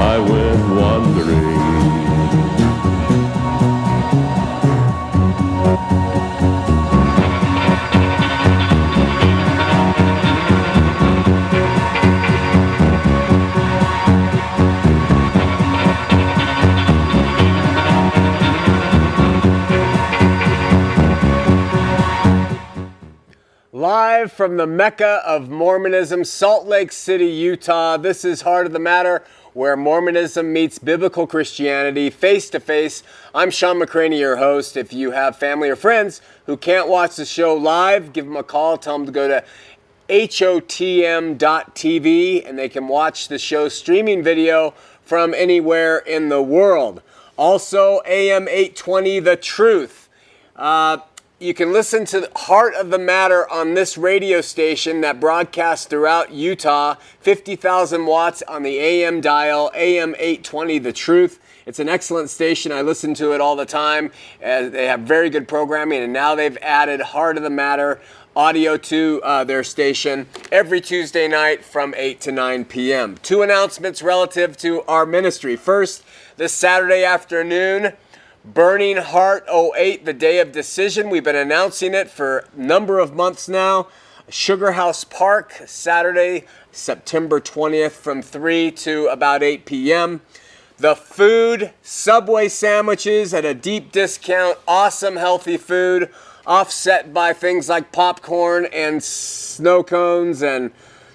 I went wandering. Live from the Mecca of Mormonism, Salt Lake City, Utah. This is Heart of the Matter, where Mormonism meets biblical Christianity face to face. I'm Shawn McCraney, your host. If you have family or friends who can't watch the show live, give them a call. Tell them to go to hotm.tv and they can watch the show streaming video from anywhere in the world. Also, AM 820 The Truth. Uh, you can listen to Heart of the Matter on this radio station that broadcasts throughout Utah, 50,000 watts on the AM dial, AM 820 The Truth. It's an excellent station. I listen to it all the time. Uh, they have very good programming, and now they've added Heart of the Matter audio to uh, their station every Tuesday night from 8 to 9 p.m. Two announcements relative to our ministry. First, this Saturday afternoon, Burning Heart 08, the day of decision. We've been announcing it for a number of months now. Sugar House Park, Saturday, September 20th from 3 to about 8 p.m. The food, Subway sandwiches at a deep discount, awesome healthy food, offset by things like popcorn and snow cones and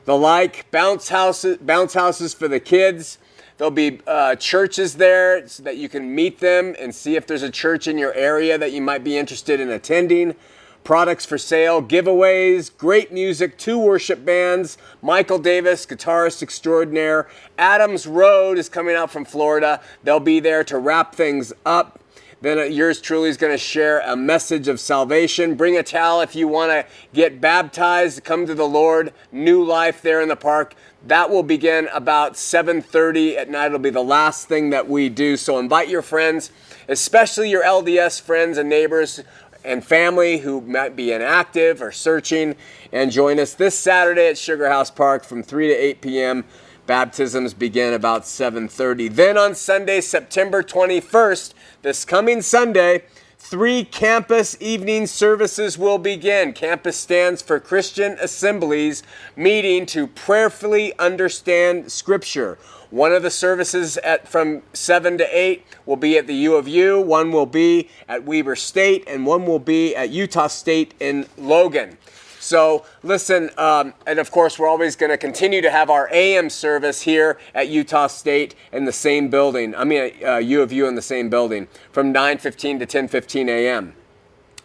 the like. Bounce houses, bounce houses for the kids. There'll be uh, churches there so that you can meet them and see if there's a church in your area that you might be interested in attending. Products for sale, giveaways, great music, two worship bands, Michael Davis, guitarist extraordinaire. Adams Road is coming out from Florida. They'll be there to wrap things up. Then uh, yours truly is going to share a message of salvation. Bring a towel if you want to get baptized, come to the Lord. New life there in the park. That will begin about 7:30 at night. It'll be the last thing that we do. So invite your friends, especially your LDS friends and neighbors and family who might be inactive or searching, and join us this Saturday at Sugar House Park from 3 to 8 p.m. Baptisms begin about 7:30. Then on Sunday, September 21st, this coming Sunday, three campus evening services will begin. Campus stands for Christian Assemblies meeting to prayerfully understand Scripture. One of the services at from 7 to 8 will be at the U of U, one will be at Weber State, and one will be at Utah State in Logan. So listen, um, and of course, we're always going to continue to have our AM service here at Utah State in the same building. I mean, uh, U of U in the same building from 9:15 to 10:15 a.m.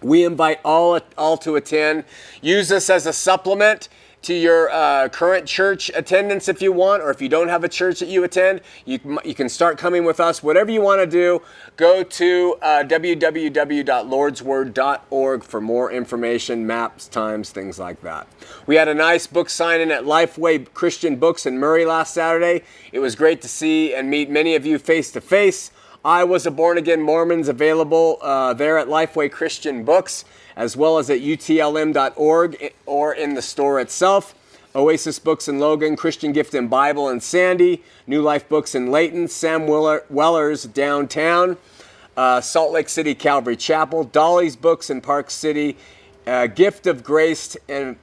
We invite all all to attend. Use this as a supplement to your uh, current church attendance if you want, or if you don't have a church that you attend, you, you can start coming with us. Whatever you want to do, go to uh, www.lordsword.org for more information, maps, times, things like that. We had a nice book signing at Lifeway Christian Books in Murray last Saturday. It was great to see and meet many of you face to face. I was a born again Mormons available uh, there at Lifeway Christian Books as well as at utlm.org or in the store itself. Oasis Books in Logan, Christian Gift and Bible in Sandy, New Life Books in Layton, Sam Weller, Weller's downtown, uh, Salt Lake City Calvary Chapel, Dolly's Books in Park City, uh, Gift of Grace and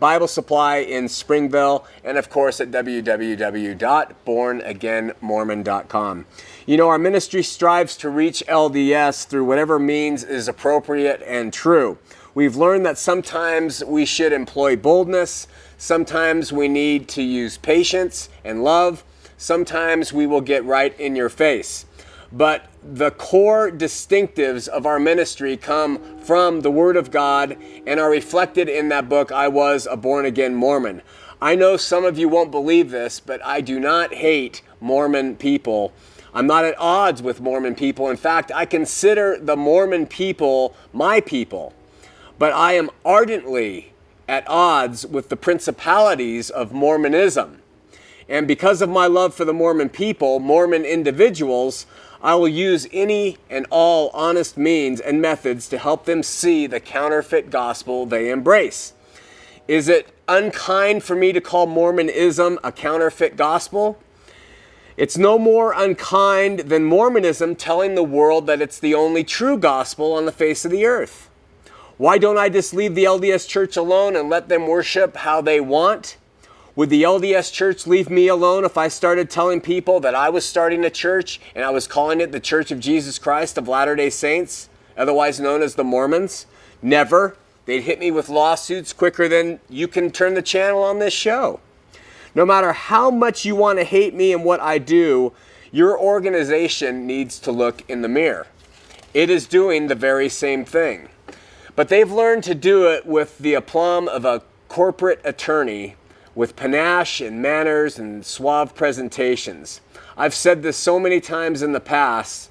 Bible Supply in Springville, and of course at www.bornagainmormon.com. You know, our ministry strives to reach LDS through whatever means is appropriate and true. We've learned that sometimes we should employ boldness, sometimes we need to use patience and love, sometimes we will get right in your face. But the core distinctives of our ministry come from the Word of God and are reflected in that book, I Was a Born Again Mormon. I know some of you won't believe this, but I do not hate Mormon people. I'm not at odds with Mormon people. In fact, I consider the Mormon people my people. But I am ardently at odds with the principalities of Mormonism. And because of my love for the Mormon people, Mormon individuals, I will use any and all honest means and methods to help them see the counterfeit gospel they embrace. Is it unkind for me to call Mormonism a counterfeit gospel? It's no more unkind than Mormonism telling the world that it's the only true gospel on the face of the earth. Why don't I just leave the LDS church alone and let them worship how they want? Would the LDS church leave me alone if I started telling people that I was starting a church and I was calling it the Church of Jesus Christ of Latter day Saints, otherwise known as the Mormons? Never. They'd hit me with lawsuits quicker than you can turn the channel on this show. No matter how much you want to hate me and what I do, your organization needs to look in the mirror. It is doing the very same thing. But they've learned to do it with the aplomb of a corporate attorney with panache and manners and suave presentations. I've said this so many times in the past.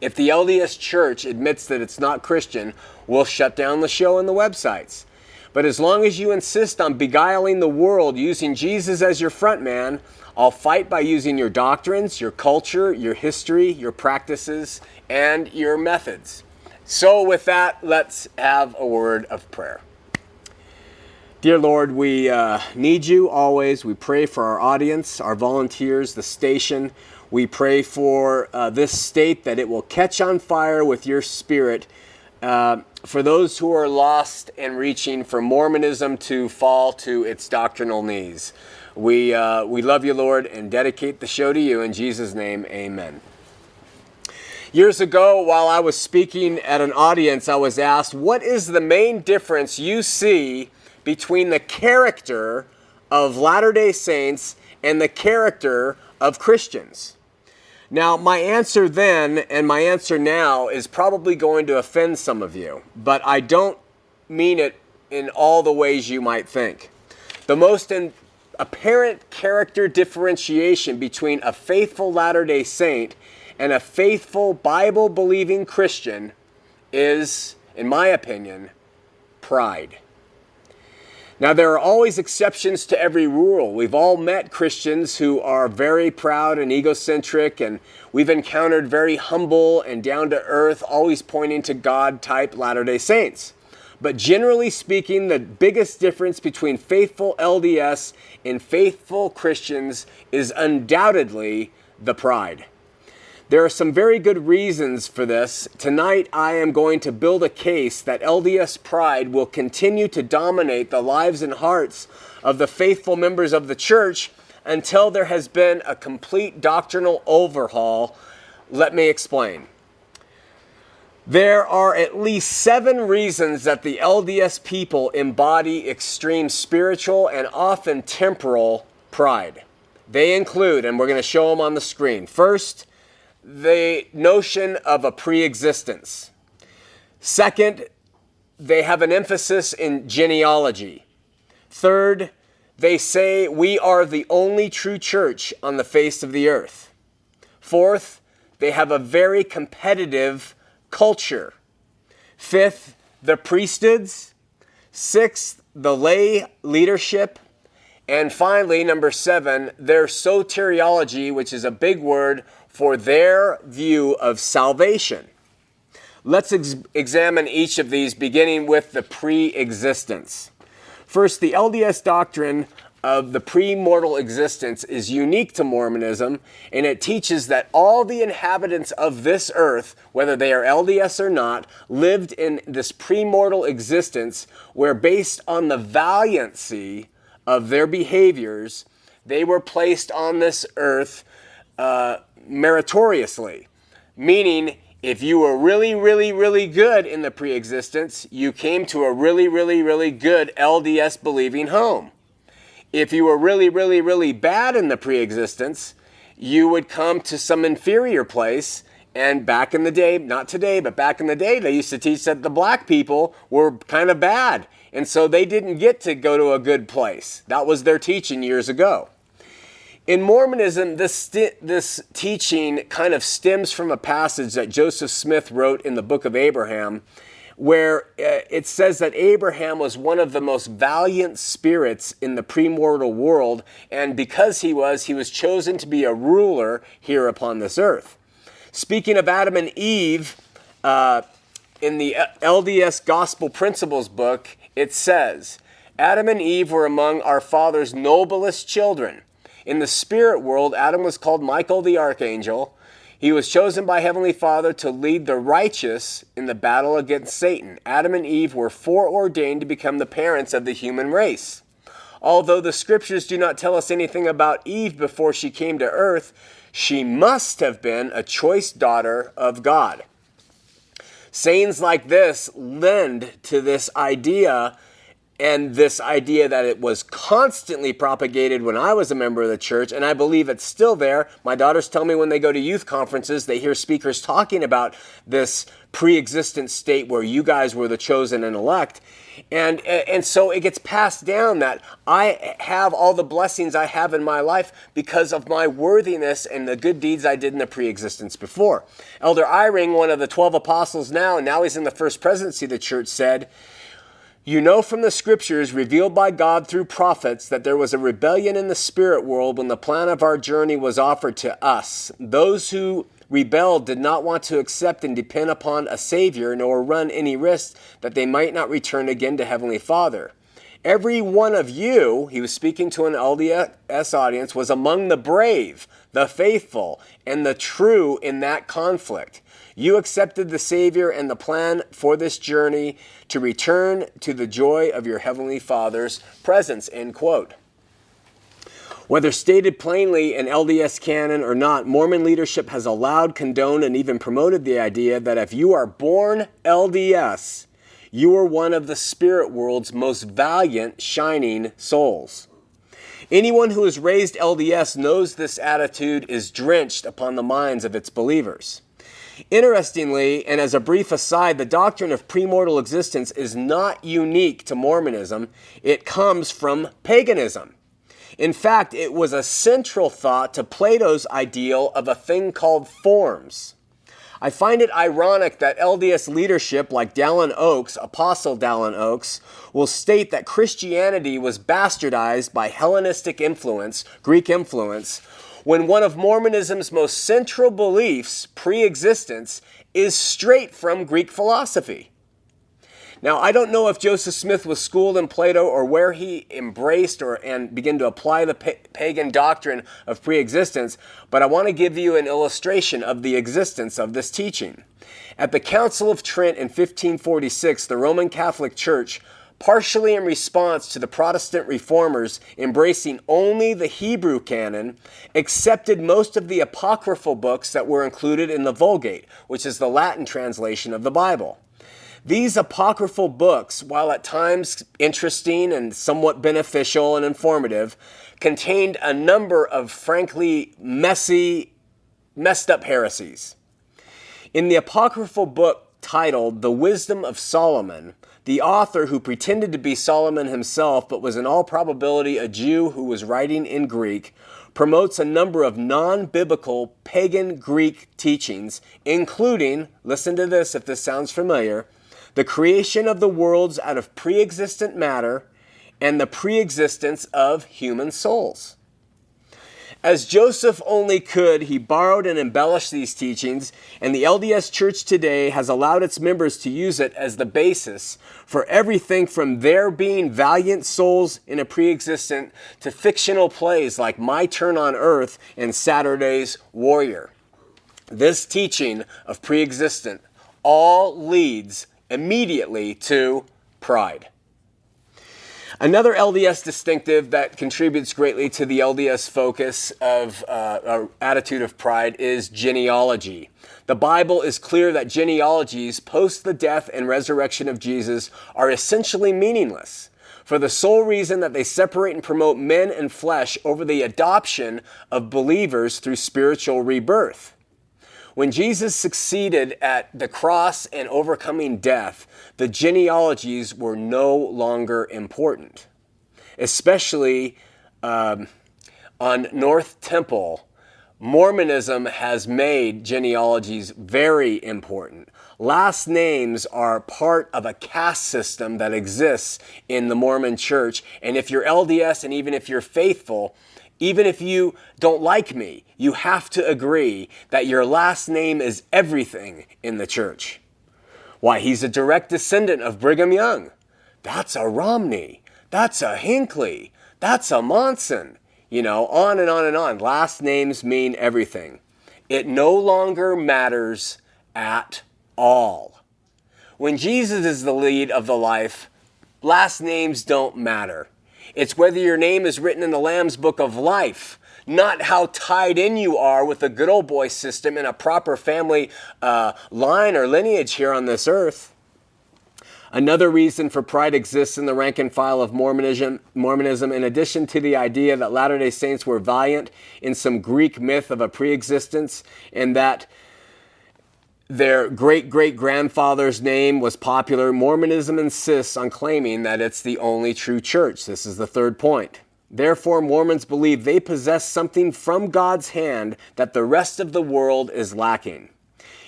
If the LDS Church admits that it's not Christian, we'll shut down the show and the websites. But as long as you insist on beguiling the world using Jesus as your front man, I'll fight by using your doctrines, your culture, your history, your practices, and your methods. So, with that, let's have a word of prayer. Dear Lord, we uh, need you always. We pray for our audience, our volunteers, the station. We pray for uh, this state that it will catch on fire with your spirit. Uh, for those who are lost and reaching for Mormonism to fall to its doctrinal knees. We, uh, we love you, Lord, and dedicate the show to you. In Jesus' name, amen. Years ago, while I was speaking at an audience, I was asked, What is the main difference you see? between the character of Latter day Saints and the character of Christians. Now, my answer then and my answer now is probably going to offend some of you, but I don't mean it in all the ways you might think. The most in, apparent character differentiation between a faithful Latter day Saint and a faithful Bible believing Christian is, in my opinion, pride. Now, there are always exceptions to every rule. We've all met Christians who are very proud and egocentric, and we've encountered very humble and down to earth, always pointing to God type Latter day Saints. But generally speaking, the biggest difference between faithful LDS and faithful Christians is undoubtedly the pride. There are some very good reasons for this. Tonight, I am going to build a case that LDS pride will continue to dominate the lives and hearts of the faithful members of the church until there has been a complete doctrinal overhaul. Let me explain. There are at least seven reasons that the LDS people embody extreme spiritual and often temporal pride. They include, and we're going to show them on the screen. First, the notion of a pre existence. Second, they have an emphasis in genealogy. Third, they say we are the only true church on the face of the earth. Fourth, they have a very competitive culture. Fifth, the priesthoods. Sixth, the lay leadership. And finally, number seven, their soteriology, which is a big word for their view of salvation. Let's ex- examine each of these, beginning with the pre existence. First, the LDS doctrine of the pre-mortal existence is unique to Mormonism, and it teaches that all the inhabitants of this earth, whether they are LDS or not, lived in this pre-mortal existence where based on the valiancy of their behaviors, they were placed on this earth uh, meritoriously, meaning if you were really, really, really good in the pre existence, you came to a really, really, really good LDS believing home. If you were really, really, really bad in the pre existence, you would come to some inferior place And back in the day, not today, but back in the day, they used to teach that the black people were kind of bad. And so they didn't get to go to a good place. That was their teaching years ago. In Mormonism, this, this teaching kind of stems from a passage that Joseph Smith wrote in the book of Abraham, where uh, it says that Abraham was one of the most valiant spirits in the premortal world, and because he was, he was chosen to be a ruler here upon this earth. Speaking of Adam and Eve, uh, in the LDS Gospel Principles book, it says, Adam and Eve were among our Father's noblest children. In the spirit world, Adam was called Michael the Archangel. He was chosen by Heavenly Father to lead the righteous in the battle against Satan. Adam and Eve were foreordained to become the parents of the human race. Although the scriptures do not tell us anything about Eve before she came to earth, she must have been a choice daughter of God. Sayings like this lend to this idea and this idea that it was constantly propagated when I was a member of the church, and I believe it's still there. My daughters tell me when they go to youth conferences, they hear speakers talking about this pre existent state where you guys were the chosen and elect. And, and so it gets passed down that I have all the blessings I have in my life because of my worthiness and the good deeds I did in the pre existence before. Elder Eyring, one of the 12 apostles now, and now he's in the first presidency of the church, said, you know from the scriptures revealed by God through prophets that there was a rebellion in the spirit world when the plan of our journey was offered to us. Those who rebelled did not want to accept and depend upon a Savior nor run any risk that they might not return again to Heavenly Father. Every one of you, he was speaking to an LDS audience, was among the brave, the faithful, and the true in that conflict. You accepted the Savior and the plan for this journey to return to the joy of your Heavenly Father's presence. End quote. Whether stated plainly in LDS canon or not, Mormon leadership has allowed, condoned, and even promoted the idea that if you are born LDS, you are one of the spirit world's most valiant, shining souls. Anyone who is raised LDS knows this attitude is drenched upon the minds of its believers. Interestingly, and as a brief aside, the doctrine of premortal existence is not unique to Mormonism, it comes from paganism. In fact, it was a central thought to Plato's ideal of a thing called forms. I find it ironic that LDS leadership like Dallin Oaks, Apostle Dallin Oaks, will state that Christianity was bastardized by Hellenistic influence, Greek influence, when one of Mormonism's most central beliefs, pre existence, is straight from Greek philosophy. Now, I don't know if Joseph Smith was schooled in Plato or where he embraced or and began to apply the pa- pagan doctrine of pre-existence, but I want to give you an illustration of the existence of this teaching. At the Council of Trent in 1546, the Roman Catholic Church partially in response to the Protestant reformers embracing only the Hebrew canon, accepted most of the apocryphal books that were included in the Vulgate, which is the Latin translation of the Bible. These apocryphal books, while at times interesting and somewhat beneficial and informative, contained a number of frankly messy, messed up heresies. In the apocryphal book titled The Wisdom of Solomon, the author, who pretended to be Solomon himself but was in all probability a Jew who was writing in Greek, promotes a number of non biblical pagan Greek teachings, including, listen to this if this sounds familiar, the creation of the worlds out of pre existent matter and the pre existence of human souls. As Joseph only could, he borrowed and embellished these teachings, and the LDS Church today has allowed its members to use it as the basis for everything from their being valiant souls in a pre existent to fictional plays like My Turn on Earth and Saturday's Warrior. This teaching of pre existent all leads immediately to pride. Another LDS distinctive that contributes greatly to the LDS focus of uh, attitude of pride is genealogy. The Bible is clear that genealogies post the death and resurrection of Jesus are essentially meaningless for the sole reason that they separate and promote men and flesh over the adoption of believers through spiritual rebirth. When Jesus succeeded at the cross and overcoming death, the genealogies were no longer important, especially um, on North Temple. Mormonism has made genealogies very important. Last names are part of a caste system that exists in the Mormon church. And if you're LDS and even if you're faithful, even if you don't like me, you have to agree that your last name is everything in the church. Why, he's a direct descendant of Brigham Young. That's a Romney. That's a Hinckley. That's a Monson. You know, on and on and on. Last names mean everything. It no longer matters at all. When Jesus is the lead of the life, last names don't matter. It's whether your name is written in the Lamb's book of life, not how tied in you are with the good old boy system and a proper family uh, line or lineage here on this earth. Another reason for pride exists in the rank and file of Mormonism, Mormonism, in addition to the idea that Latter day Saints were valiant in some Greek myth of a pre existence, and that their great great grandfather's name was popular. Mormonism insists on claiming that it's the only true church. This is the third point. Therefore, Mormons believe they possess something from God's hand that the rest of the world is lacking.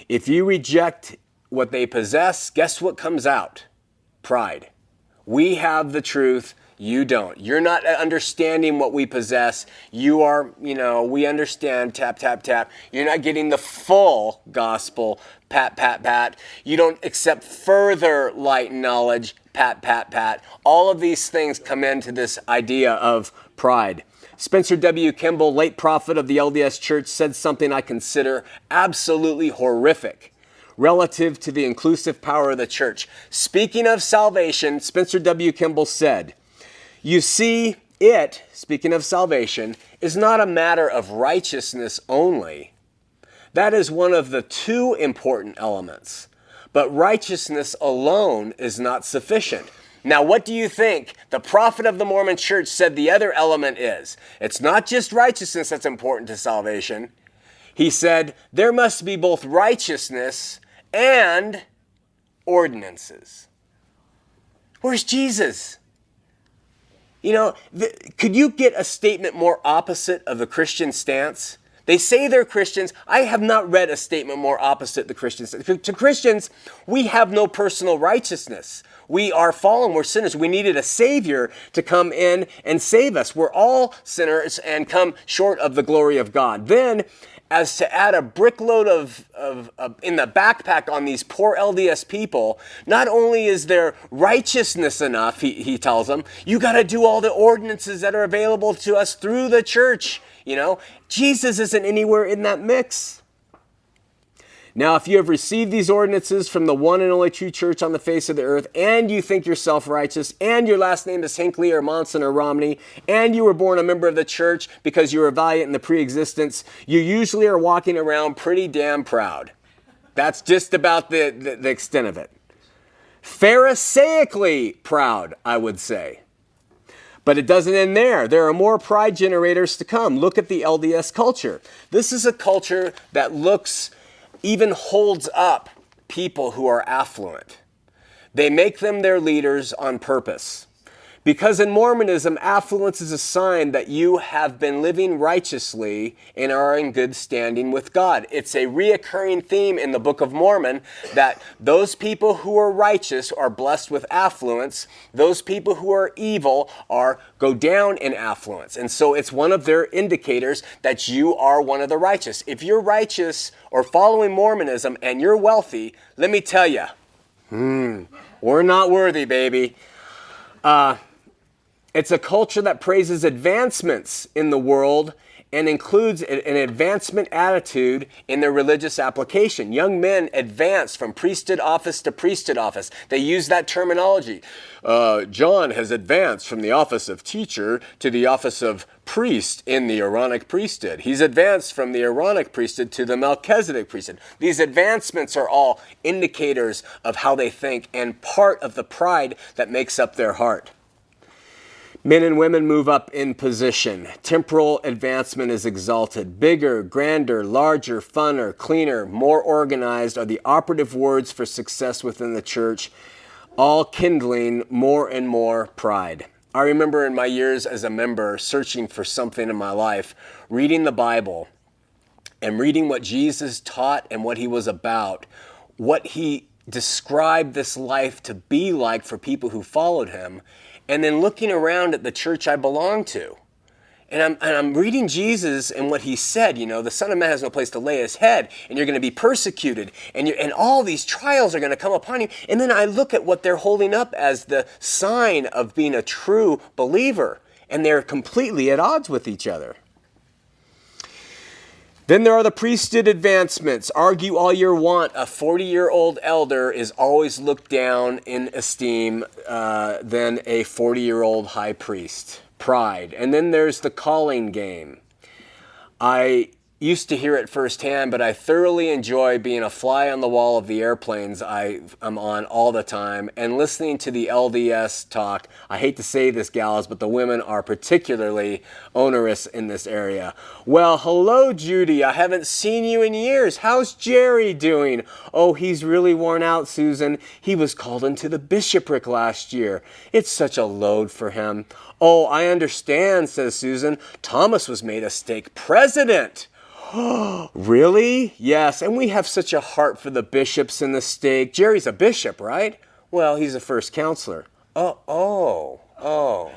If you reject what they possess, guess what comes out? Pride. We have the truth you don't. You're not uh, understanding what we possess. You are, you know, we understand, tap, tap, tap. You're not getting the full gospel, pat, pat, pat. You don't accept further light knowledge, pat, pat, pat. All of these things come into this idea of pride. Spencer W. Kimball, late prophet of the LDS Church, said something I consider absolutely horrific relative to the inclusive power of the church. Speaking of salvation, Spencer W. Kimball said, you see, it, speaking of salvation, is not a matter of righteousness only. That is one of the two important elements. But righteousness alone is not sufficient. Now, what do you think the prophet of the Mormon church said the other element is? It's not just righteousness that's important to salvation. He said there must be both righteousness and ordinances. Where's Jesus? You know, the, could you get a statement more opposite of the Christian stance? They say they're Christians. I have not read a statement more opposite the Christian stance. To Christians, we have no personal righteousness. We are fallen, we're sinners. We needed a Savior to come in and save us. We're all sinners and come short of the glory of God. Then as to add a brickload of, of, of, in the backpack on these poor LDS people. Not only is there righteousness enough, he, he tells them, you got to do all the ordinances that are available to us through the church. You know, Jesus isn't anywhere in that mix. Now, if you have received these ordinances from the one and only true church on the face of the earth, and you think yourself righteous, and your last name is Hinckley or Monson or Romney, and you were born a member of the church because you were valiant in the pre existence, you usually are walking around pretty damn proud. That's just about the, the, the extent of it. Pharisaically proud, I would say. But it doesn't end there. There are more pride generators to come. Look at the LDS culture. This is a culture that looks even holds up people who are affluent. They make them their leaders on purpose. Because in Mormonism, affluence is a sign that you have been living righteously and are in good standing with God. It's a reoccurring theme in the Book of Mormon that those people who are righteous are blessed with affluence. Those people who are evil are go down in affluence. And so it's one of their indicators that you are one of the righteous. If you're righteous or following Mormonism and you're wealthy, let me tell you, hmm, we're not worthy, baby. Uh, it's a culture that praises advancements in the world and includes an advancement attitude in their religious application. Young men advance from priesthood office to priesthood office. They use that terminology. Uh, John has advanced from the office of teacher to the office of priest in the Aaronic priesthood. He's advanced from the Aaronic priesthood to the Melchizedek priesthood. These advancements are all indicators of how they think and part of the pride that makes up their heart. Men and women move up in position. Temporal advancement is exalted. Bigger, grander, larger, funner, cleaner, more organized are the operative words for success within the church, all kindling more and more pride. I remember in my years as a member searching for something in my life, reading the Bible and reading what Jesus taught and what he was about, what he described this life to be like for people who followed him and then looking around at the church I belong to. And I'm, and I'm reading Jesus and what he said, you know, the Son of Man has no place to lay his head, and you're going to be persecuted, and, and all these trials are going to come upon you. And then I look at what they're holding up as the sign of being a true believer, and they're completely at odds with each other. Then there are the priesthood advancements. Argue all you want. A 40 year old elder is always looked down in esteem uh, than a 40 year old high priest. Pride. And then there's the calling game. I used to hear it firsthand, but I thoroughly enjoy being a fly on the wall of the airplanes I, am on all the time and listening to the LDS talk. I hate to say this, gals, but the women are particularly onerous in this area. Well, hello, Judy. I haven't seen you in years. How's Jerry doing? Oh, he's really worn out, Susan. He was called into the bishopric last year. It's such a load for him. Oh, I understand, says Susan. Thomas was made a stake president. really? Yes, and we have such a heart for the bishops in the stake. Jerry's a bishop, right? Well, he's a first counselor. Oh, oh, oh.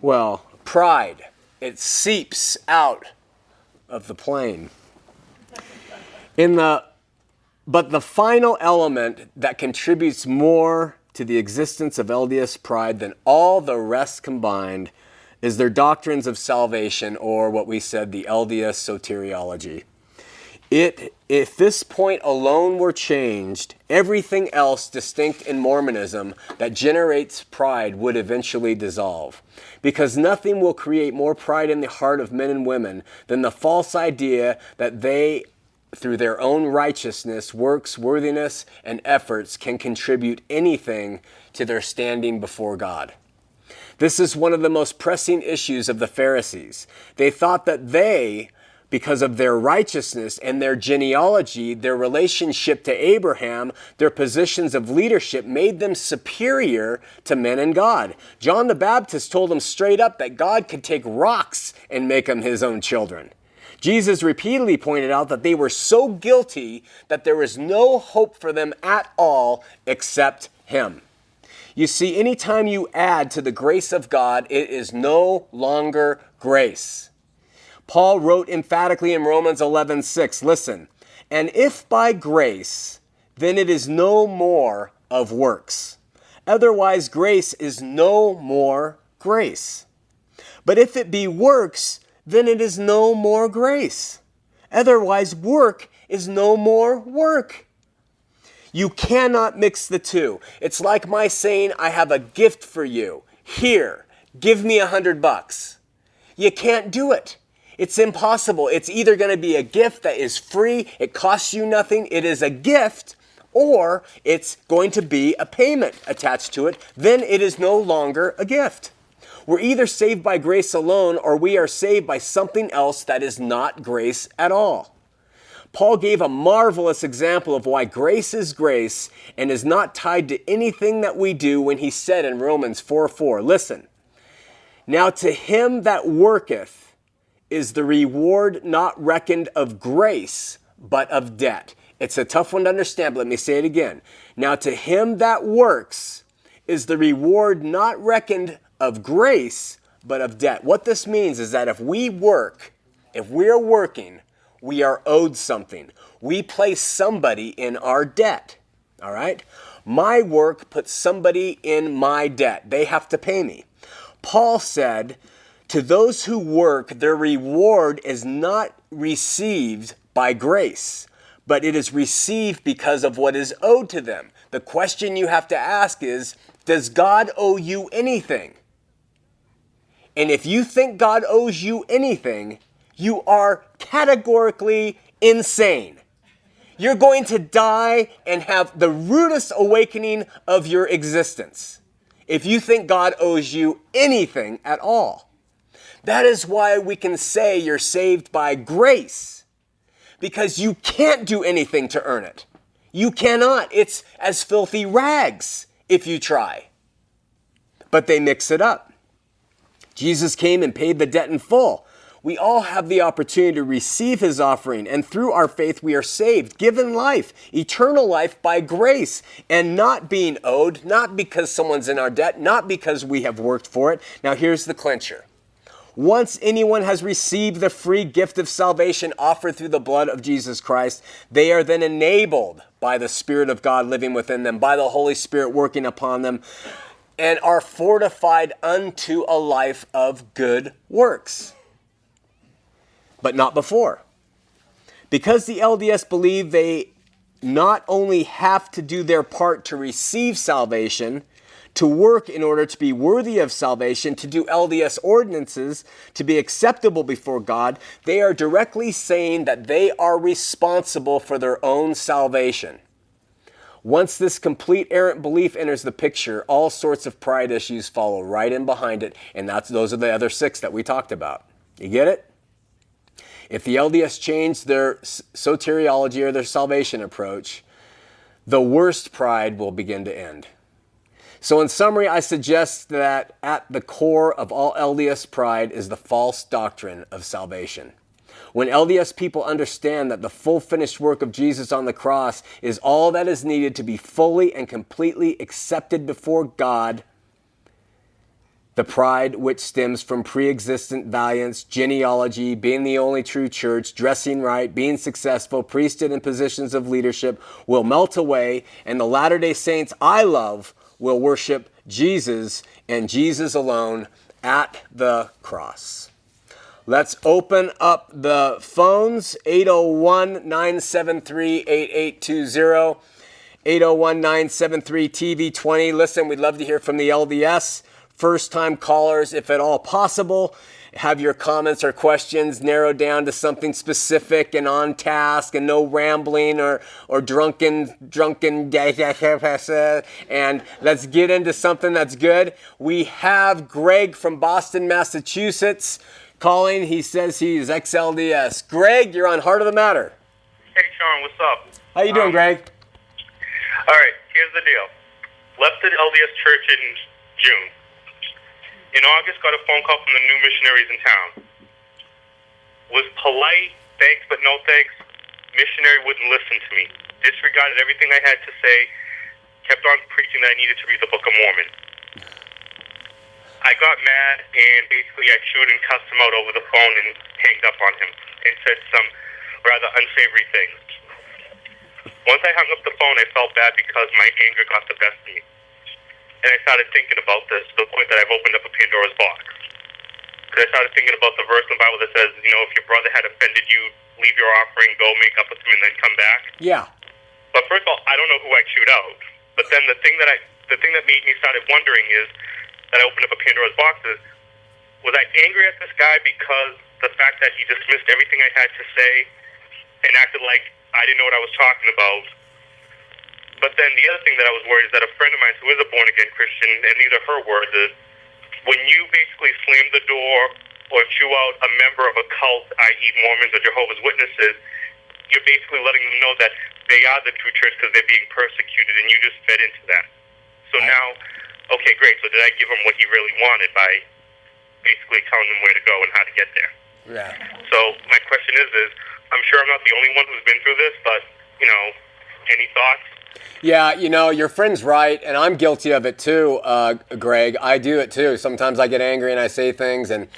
Well, pride. It seeps out of the plane. In the but the final element that contributes more to the existence of LDS pride than all the rest combined is their doctrines of salvation, or what we said, the LDS soteriology. It, if this point alone were changed, everything else distinct in Mormonism that generates pride would eventually dissolve. Because nothing will create more pride in the heart of men and women than the false idea that they, through their own righteousness, works, worthiness, and efforts, can contribute anything to their standing before God. This is one of the most pressing issues of the Pharisees. They thought that they, because of their righteousness and their genealogy, their relationship to Abraham, their positions of leadership made them superior to men and God. John the Baptist told them straight up that God could take rocks and make them his own children. Jesus repeatedly pointed out that they were so guilty that there was no hope for them at all except him. You see, anytime you add to the grace of God, it is no longer grace. Paul wrote emphatically in Romans 11 6, listen, and if by grace, then it is no more of works. Otherwise, grace is no more grace. But if it be works, then it is no more grace. Otherwise, work is no more work. You cannot mix the two. It's like my saying, I have a gift for you. Here, give me a hundred bucks. You can't do it. It's impossible. It's either going to be a gift that is free, it costs you nothing, it is a gift, or it's going to be a payment attached to it. Then it is no longer a gift. We're either saved by grace alone or we are saved by something else that is not grace at all. Paul gave a marvelous example of why grace is grace and is not tied to anything that we do when he said in Romans 4 4, listen, now to him that worketh is the reward not reckoned of grace, but of debt. It's a tough one to understand, but let me say it again. Now to him that works is the reward not reckoned of grace, but of debt. What this means is that if we work, if we're working, we are owed something. We place somebody in our debt. All right? My work puts somebody in my debt. They have to pay me. Paul said, To those who work, their reward is not received by grace, but it is received because of what is owed to them. The question you have to ask is Does God owe you anything? And if you think God owes you anything, you are categorically insane. You're going to die and have the rudest awakening of your existence. if you think God owes you anything at all. That is why we can say you're saved by grace, because you can't do anything to earn it. You cannot. It's as filthy rags if you try. But they mix it up. Jesus came and paid the debt in full. We all have the opportunity to receive his offering, and through our faith, we are saved, given life, eternal life by grace, and not being owed, not because someone's in our debt, not because we have worked for it. Now, here's the clincher. Once anyone has received the free gift of salvation offered through the blood of Jesus Christ, they are then enabled by the Spirit of God living within them, by the Holy Spirit working upon them, and are fortified unto a life of good works but not before. Because the LDS believe they not only have to do their part to receive salvation, to work in order to be worthy of salvation, to do LDS ordinances, to be acceptable before God, they are directly saying that they are responsible for their own salvation. Once this complete errant belief enters the picture, all sorts of pride issues follow right in behind it, and that's those are the other six that we talked about. You get it? If the LDS changed their soteriology or their salvation approach, the worst pride will begin to end. So, in summary, I suggest that at the core of all LDS pride is the false doctrine of salvation. When LDS people understand that the full finished work of Jesus on the cross is all that is needed to be fully and completely accepted before God, the pride which stems from pre existent valiance, genealogy, being the only true church, dressing right, being successful, priesthood, and positions of leadership will melt away, and the Latter day Saints I love will worship Jesus and Jesus alone at the cross. Let's open up the phones 801 973 8820. 801 973 TV20. Listen, we'd love to hear from the LDS first time callers, if at all possible. Have your comments or questions narrowed down to something specific and on task and no rambling or, or drunken, drunken, and let's get into something that's good. We have Greg from Boston, Massachusetts calling. He says he's XLDS. Greg, you're on Heart of the Matter. Hey, Shawn, what's up? How you doing, um, Greg? All right, here's the deal. Left the LDS church in June in August, got a phone call from the new missionaries in town. Was polite, thanks but no thanks. Missionary wouldn't listen to me. Disregarded everything I had to say. Kept on preaching that I needed to read the Book of Mormon. I got mad and basically I chewed and cussed him out over the phone and hanged up on him and said some rather unsavory things. Once I hung up the phone, I felt bad because my anger got the best of me and I started thinking about this to the point that I've opened up a Pandora's box. Because I started thinking about the verse in the Bible that says, you know, if your brother had offended you, leave your offering, go make up with him, and then come back. Yeah. But first of all, I don't know who I chewed out. But then the thing that I, the thing that made me started wondering is that I opened up a Pandora's box is, was I angry at this guy because the fact that he dismissed everything I had to say and acted like I didn't know what I was talking about but then the other thing that I was worried is that a friend of mine who is a born again Christian, and these are her words, is when you basically slam the door or chew out a member of a cult, i.e., Mormons or Jehovah's Witnesses, you're basically letting them know that they are the true church because they're being persecuted, and you just fed into that. So now, okay, great. So did I give him what he really wanted by basically telling him where to go and how to get there? Yeah. So my question is, is I'm sure I'm not the only one who's been through this, but you know, any thoughts? Yeah, you know, your friend's right, and I'm guilty of it too, uh, Greg. I do it too. Sometimes I get angry and I say things, and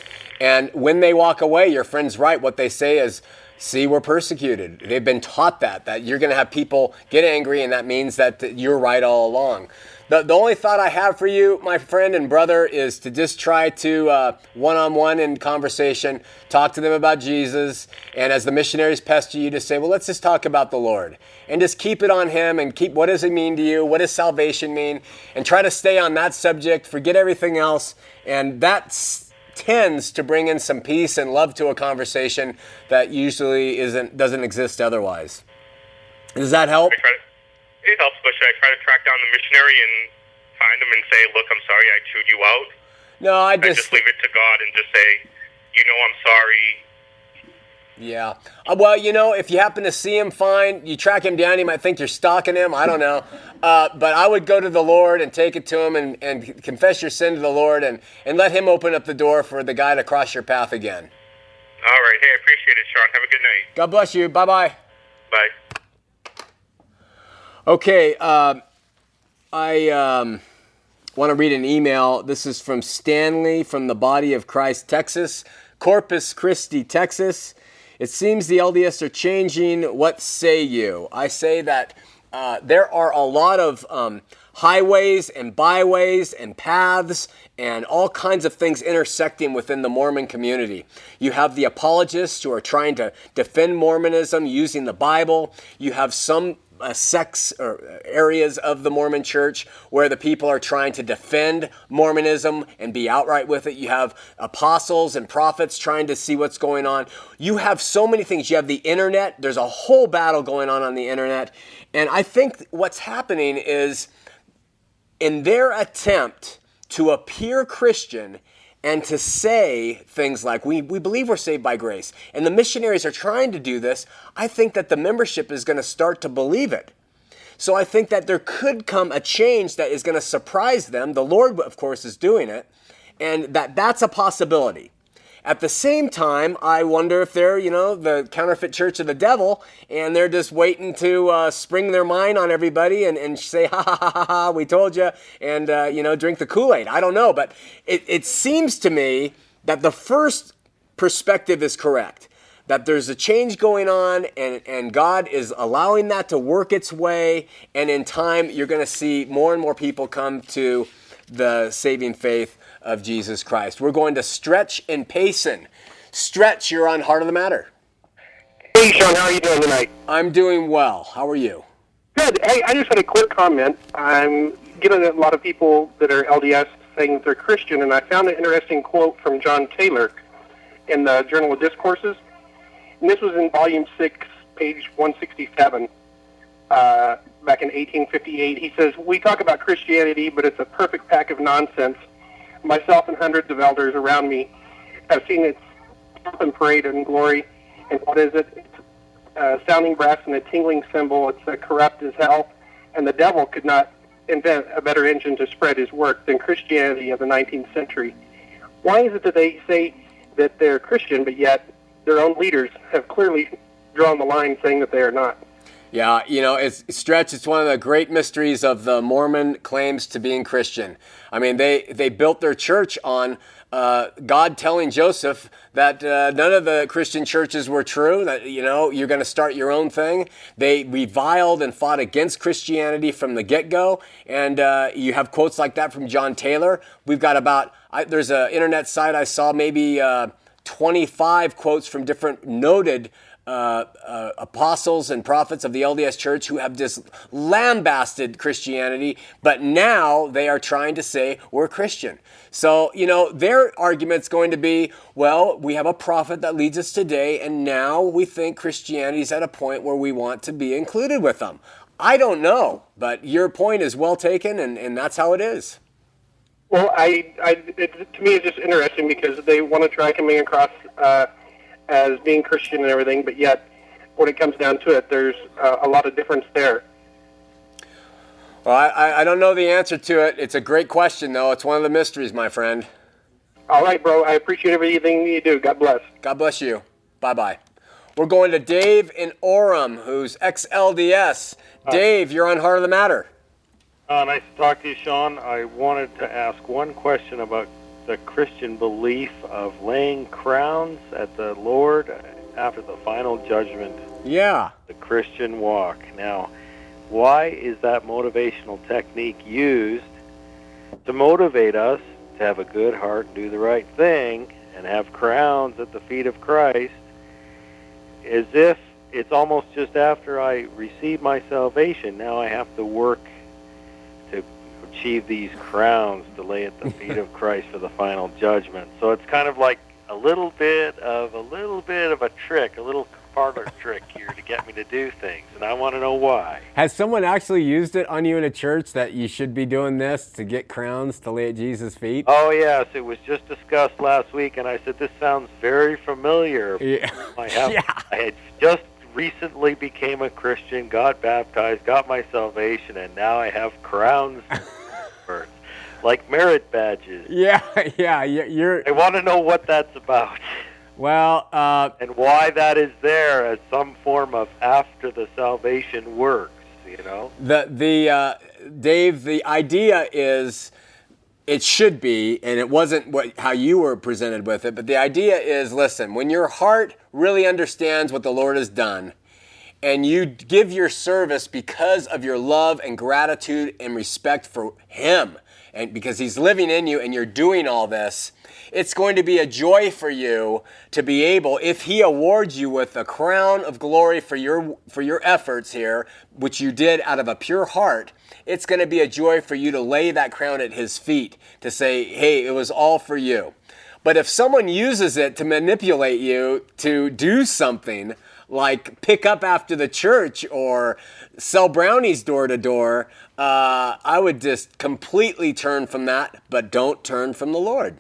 and when they walk away, your friend's right. What they say is, "See, we're persecuted." They've been taught that that you're going to have people get angry, and that means that you're right all along. The, the only thought I have for you, my friend and brother, is to just try to one on one in conversation, talk to them about Jesus. And as the missionaries pester you, to say, well, let's just talk about the Lord. And just keep it on Him and keep what does it mean to you? What does salvation mean? And try to stay on that subject, forget everything else. And that tends to bring in some peace and love to a conversation that usually isn't doesn't exist otherwise. Does that help? It helps, but should I try to track down the missionary and find him and say, "Look, I'm sorry, I chewed you out." No, I I just, just leave it to God and just say, "You know, I'm sorry." yeah. Uh, well, you know, if you happen to see him, fine. You track him down, he might think you're stalking him. I don't know. Uh, but I would go to the Lord and take it to him and, and confess your sin to the Lord and, and let him open up the door for the guy to cross your path again. All right. Hey, I appreciate it, Shawn. Have a good night. God bless you. Bye bye. Bye. Okay, uh, I um, want to read an email. This is from Stanley from the Body of Christ, Texas, Corpus Christi, Texas. It seems the LDS are changing. What say you? I say that uh, there are a lot of um, highways and byways and paths and all kinds of things intersecting within the Mormon community. You have the apologists who are trying to defend Mormonism using the Bible. You have some uh, sects or areas of the Mormon church where the people are trying to defend Mormonism and be outright with it. You have apostles and prophets trying to see what's going on. You have so many things. You have the internet. There's a whole battle going on on the internet. And I think what's happening is in their attempt to appear Christian and to say things like, we, we believe we're saved by grace, and the missionaries are trying to do this, I think that the membership is going to start to believe it. So I think that there could come a change that is going to surprise them. The Lord, of course, is doing it, and that that's a possibility. At the same time, I wonder if they're, you know, the counterfeit church of the devil, and they're just waiting to uh, spring their mind on everybody and, and say, ha ha ha ha, ha we told you, and, uh, you know, drink the Kool Aid. I don't know, but it, it seems to me that the first perspective is correct. That there's a change going on, and, and God is allowing that to work its way, and in time, you're going to see more and more people come to the saving faith of Jesus Christ. We're going to Stretch and Payson. Stretch, you're on Heart of the Matter. Hey, Shawn, how are you doing tonight? I'm doing well. How are you? Good. Hey, I just had a quick comment. I'm getting a lot of people that are LDS saying that they're Christian, and I found an interesting quote from John Taylor in the Journal of Discourses. And this was in Volume 6, page 167, uh, back in 1858. He says, We talk about Christianity, but it's a perfect pack of nonsense. Myself and hundreds of elders around me have seen its and parade and glory. And what is it? It's a sounding brass and a tingling cymbal. It's uh, corrupt as hell. And the devil could not invent a better engine to spread his work than Christianity of the 19th century. Why is it that they say that they're Christian, but yet their own leaders have clearly drawn the line saying that they are not? Yeah, you know, it's stretch. It's one of the great mysteries of the Mormon claims to being Christian. I mean, they they built their church on uh, God telling Joseph that uh, none of the Christian churches were true. That you know you're going to start your own thing. They reviled and fought against Christianity from the get go. And uh, you have quotes like that from John Taylor. We've got about I, there's an internet site I saw maybe uh, 25 quotes from different noted uh, uh, apostles and prophets of the LDS Church who have just lambasted Christianity, but now they are trying to say we're Christian. So, you know, their argument's going to be well, we have a prophet that leads us today, and now we think Christianity is at a point where we want to be included with them. I don't know, but your point is well taken, and, and that's how it is. Well, I, I it, to me, it's just interesting because they want to try coming across uh, as being Christian and everything, but yet, when it comes down to it, there's uh, a lot of difference there. Well, I, I don't know the answer to it. It's a great question, though. It's one of the mysteries, my friend. All right, bro. I appreciate everything you do. God bless. God bless you. Bye bye. We're going to Dave in Orem, who's XLDS. LDS. Dave, you're on Heart of the Matter. Uh, nice to talk to you, Shawn. I wanted to ask one question about the Christian belief of laying crowns at the Lord after the final judgment, Yeah. the Christian walk. Now, why is that motivational technique used to motivate us to have a good heart, do the right thing, and have crowns at the feet of Christ, as if it's almost just after I receive my salvation, now I have to work achieve these crowns to lay at the feet of Christ for the final judgment. So it's kind of like a little bit of a little bit of a trick, a little parlor trick here to get me to do things, and I want to know why. Has someone actually used it on you in a church that you should be doing this to get crowns to lay at Jesus' feet? Oh yes, it was just discussed last week, and I said this sounds very familiar. Yeah. I have. Yeah. I had just recently became a Christian, got baptized, got my salvation, and now I have crowns, like merit badges. Yeah, yeah, you- you're I want to know what that's about. well. Uh, and why that is there as some form of after the salvation works, you know? the the uh, Dave, the idea is it should be, and it wasn't what how you were presented with it. But the idea is, listen, when your heart really understands what the Lord has done, and you give your service because of your love and gratitude and respect for Him, and because He's living in you, and you're doing all this. It's going to be a joy for you to be able, if He awards you with a crown of glory for your for your efforts here, which you did out of a pure heart, it's going to be a joy for you to lay that crown at His feet to say, "Hey, it was all for you." But if someone uses it to manipulate you to do something like pick up after the church or sell brownies door to door, uh, I would just completely turn from that, but don't turn from the Lord.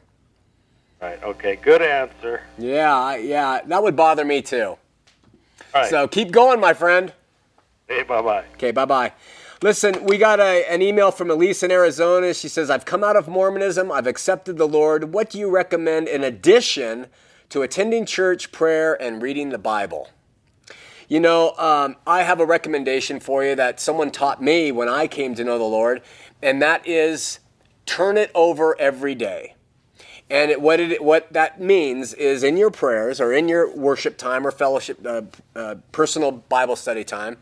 Right, okay, good answer. Yeah, yeah, that would bother me too. All right, So keep going, my friend. hey, bye-bye. Okay, bye bye. Listen, we got a, an email from Elise in Arizona. She says, I've come out of Mormonism. I've accepted the Lord. What do you recommend in addition to attending church, prayer, and reading the Bible? You know, um, I have a recommendation for you that someone taught me when I came to know the Lord, and that is turn it over every day. And it, what it what that means is in your prayers or in your worship time or fellowship, uh, uh, personal Bible study time,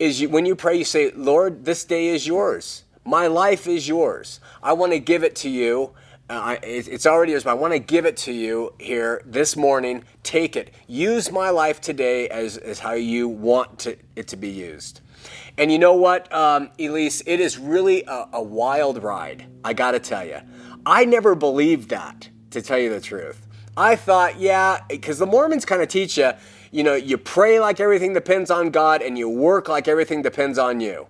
is you, when you pray, you say, Lord, this day is yours. My life is yours. I want to give it to you. Uh, it's already yours, but I want to give it to you here this morning. Take it. Use my life today as, as how you want to, it to be used. And you know what, um, Elise? It is really a, a wild ride. I got to tell you. I never believed that, to tell you the truth. I thought, yeah, because the Mormons kind of teach you, you know, you pray like everything depends on God and you work like everything depends on you.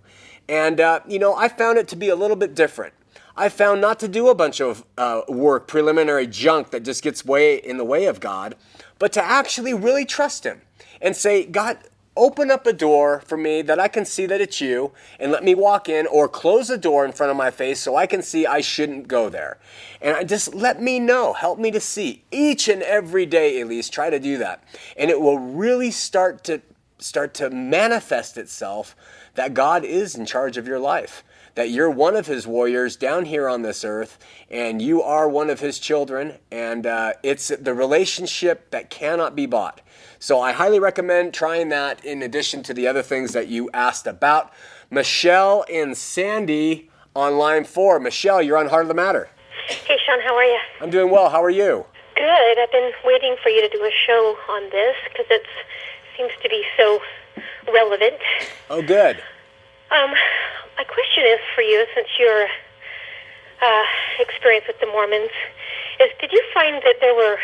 And, uh, you know, I found it to be a little bit different. I found not to do a bunch of uh, work, preliminary junk that just gets way in the way of God, but to actually really trust Him and say, God, open up a door for me that I can see that it's you and let me walk in, or close a door in front of my face so I can see I shouldn't go there. And just let me know, help me to see. Each and every day, at least try to do that. And it will really start to start to manifest itself that God is in charge of your life. That you're one of his warriors down here on this earth, and you are one of his children, and uh, it's the relationship that cannot be bought. So I highly recommend trying that in addition to the other things that you asked about. Michelle and Sandy on line four. Michelle, you're on Heart of the Matter. Hey, Shawn, how are you? I'm doing well. How are you? Good. I've been waiting for you to do a show on this because it seems to be so relevant. Oh, good. Um, my question is for you, since your uh, experience with the Mormons, is did you find that there were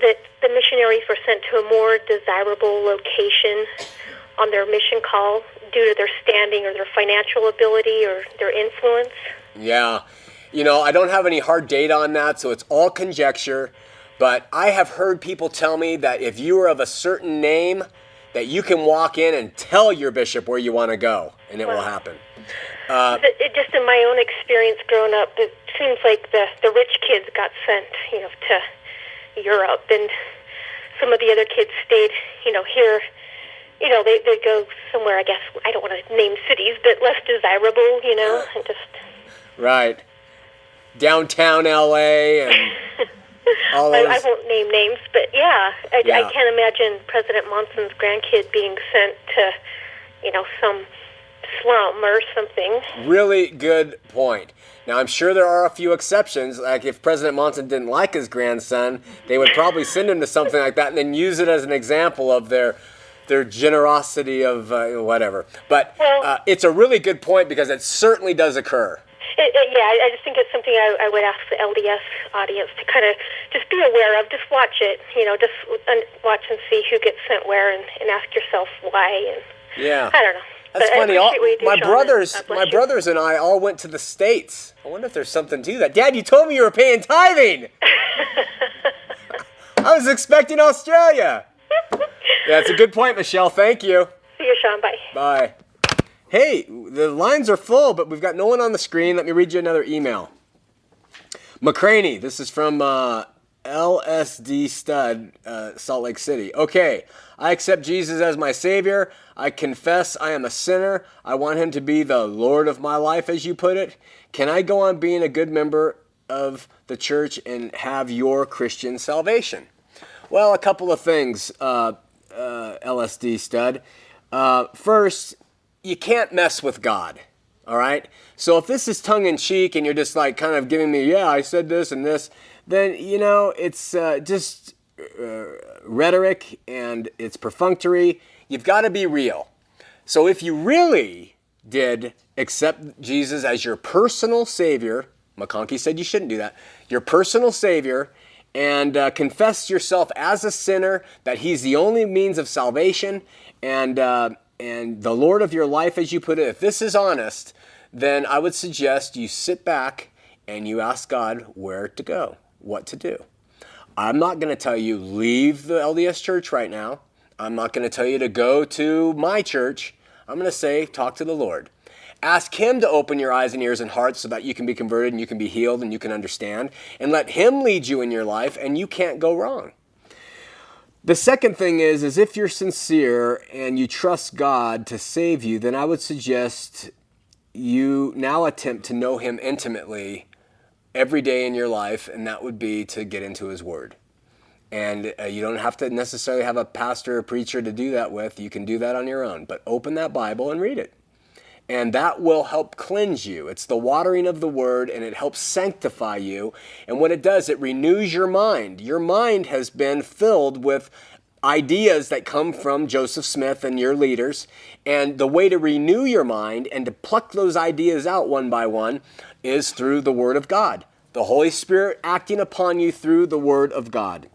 that the missionaries were sent to a more desirable location on their mission call due to their standing or their financial ability or their influence? Yeah. You know, I don't have any hard data on that, so it's all conjecture. But I have heard people tell me that if you are of a certain name, that you can walk in and tell your bishop where you want to go, and it will happen. Uh, it, it just in my own experience growing up, it seems like the the rich kids got sent, you know, to Europe, and some of the other kids stayed, you know, here. You know, they they go somewhere. I guess I don't want to name cities, but less desirable. You know, uh, and just Right. Downtown LA and all I, those. I won't name names, but yeah, I, Yeah. I can't imagine President Monson's grandkid being sent to, you know, some slum or something. Really good point. Now, I'm sure there are a few exceptions. Like if President Monson didn't like his grandson, they would probably send him to something like that and then use it as an example of their their generosity of uh, whatever. But uh, it's a really good point because it certainly does occur. It, it, yeah, I, I just think it's something I, I would ask the LDS audience to kind of just be aware of. Just watch it, you know, just watch and see who gets sent where, and, and ask yourself why. And Yeah. I don't know. That's But funny. All, appreciate what you do, my Shawn, brothers, my you. brothers and I all went to the states. I wonder if there's something to that. Dad, you told me you were paying tithing. I was expecting Australia. Yeah, it's a good point, Michelle. Thank you. See you, Shawn. Bye. Bye. Hey, the lines are full, but we've got no one on the screen. Let me read you another email. McCraney, this is from uh, LSD Stud, uh, Salt Lake City. Okay, I accept Jesus as my Savior. I confess I am a sinner. I want Him to be the Lord of my life, as you put it. Can I go on being a good member of the church and have your Christian salvation? Well, a couple of things, uh, uh, LSD Stud. Uh, first, you can't mess with God. All right. So if this is tongue in cheek and you're just like kind of giving me, yeah, I said this and this, then you know it's uh, just uh, rhetoric and it's perfunctory. You've got to be real. So if you really did accept Jesus as your personal savior, McConkie said you shouldn't do that. Your personal savior and uh, confess yourself as a sinner that he's the only means of salvation and uh, and the Lord of your life, as you put it. If this is honest, then I would suggest you sit back and you ask God where to go, what to do. I'm not going to tell you leave the LDS church right now. I'm not going to tell you to go to my church. I'm going to say talk to the Lord. Ask Him to open your eyes and ears and hearts so that you can be converted and you can be healed and you can understand. And let Him lead you in your life, and you can't go wrong. The second thing is, is if you're sincere and you trust God to save you, then I would suggest you now attempt to know Him intimately every day in your life, and that would be to get into His Word. And uh, you don't have to necessarily have a pastor or preacher to do that with. You can do that on your own. But open that Bible and read it. And that will help cleanse you. It's the watering of the Word, and it helps sanctify you. And what it does, it renews your mind. Your mind has been filled with ideas that come from Joseph Smith and your leaders. And the way to renew your mind and to pluck those ideas out one by one is through the Word of God. The Holy Spirit acting upon you through the Word of God.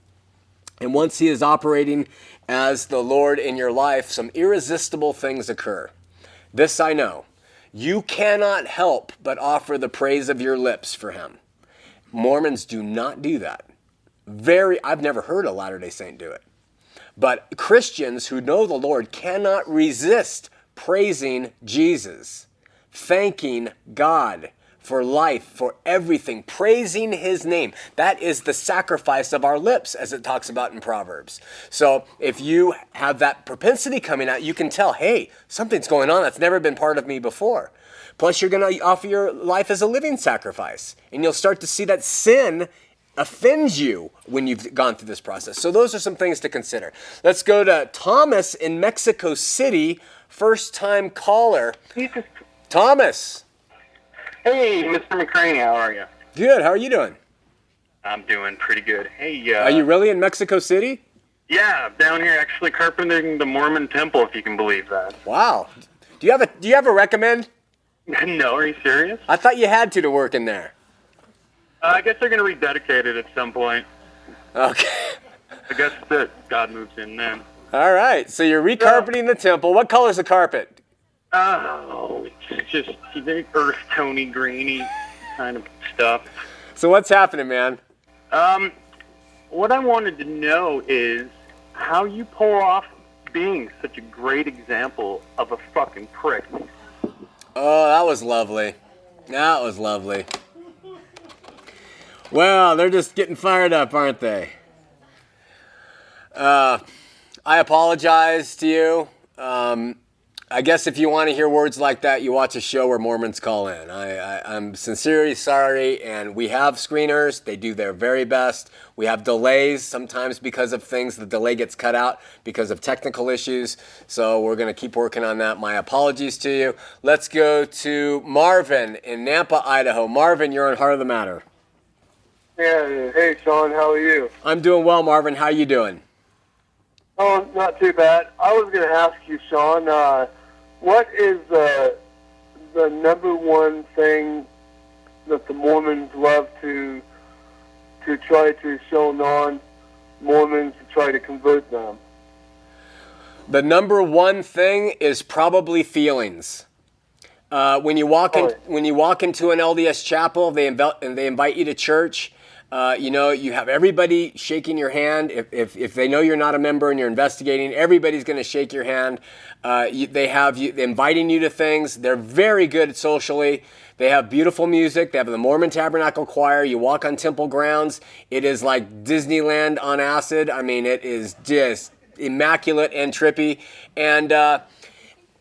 And once He is operating as the Lord in your life, some irresistible things occur. This I know. You cannot help but offer the praise of your lips for Him. Mormons do not do that. Very, I've never heard a Latter day Saint do it. But Christians who know the Lord cannot resist praising Jesus, thanking God for life, for everything, praising His name. That is the sacrifice of our lips, as it talks about in Proverbs. So if you have that propensity coming out, you can tell, hey, something's going on that's never been part of me before. Plus, you're going to offer your life as a living sacrifice, and you'll start to see that sin offends you when you've gone through this process. So, those are some things to consider. Let's go to Thomas in Mexico City, first time caller. Thomas, Hey, Mr. McCraney, how are you? good. How are you doing? I'm doing pretty good. Hey, uh, Are you really in Mexico City? Yeah, down here actually carpenting the Mormon temple, if you can believe that. Wow. Do you have a Do you have a recommend? no, are you serious? I thought you had to to work in there. Uh, I guess they're going to rededicate it at some point. Okay. I guess that God moves in then. All right. So you're recarpeting the temple. What color's the carpet? Oh, it's just very earth tony, greeny kind of stuff. So what's happening, man? Um, what I wanted to know is how you pull off being such a great example of a fucking prick. Oh, that was lovely. That was lovely. Well, they're just getting fired up, aren't they? Uh, I apologize to you. Um, I guess if you want to hear words like that, you watch a show where Mormons call in. I, I, I'm sincerely sorry, and we have screeners. They do their very best. We have delays sometimes because of things. The delay gets cut out because of technical issues. So we're going to keep working on that. My apologies to you. Let's go to Marvin in Nampa, Idaho. Marvin, you're on Heart of the Matter. Yeah, hey Shawn, how are you? I'm doing well, Marvin. How are you doing? Oh, not too bad. I was going to ask you, Shawn, uh, what is the the number one thing that the Mormons love to to try to show non-Mormons to try to convert them? The number one thing is probably feelings. Uh, when you walk in, Right. when you walk into an LDS chapel, they invite and they invite you to church. Uh, you know, you have everybody shaking your hand. If, if, if they know you're not a member and you're investigating, everybody's going to shake your hand. Uh, you, they have you inviting you to things. They're very good socially. They have beautiful music. They have the Mormon Tabernacle Choir. You walk on temple grounds. It is like Disneyland on acid. I mean, it is just immaculate and trippy. And uh,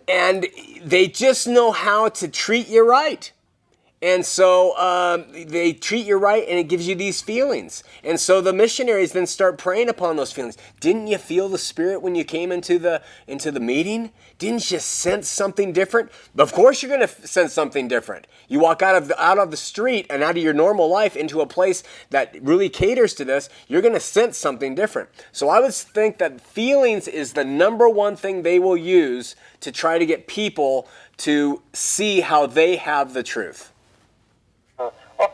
and they just know how to treat you right. And so um, they treat you right, and it gives you these feelings. And so the missionaries then start praying upon those feelings. Didn't you feel the spirit when you came into the into the meeting? Didn't you sense something different? Of course, you're going to sense something different. You walk out of the, out of the street and out of your normal life into a place that really caters to this. You're going to sense something different. So I would think that feelings is the number one thing they will use to try to get people to see how they have the truth.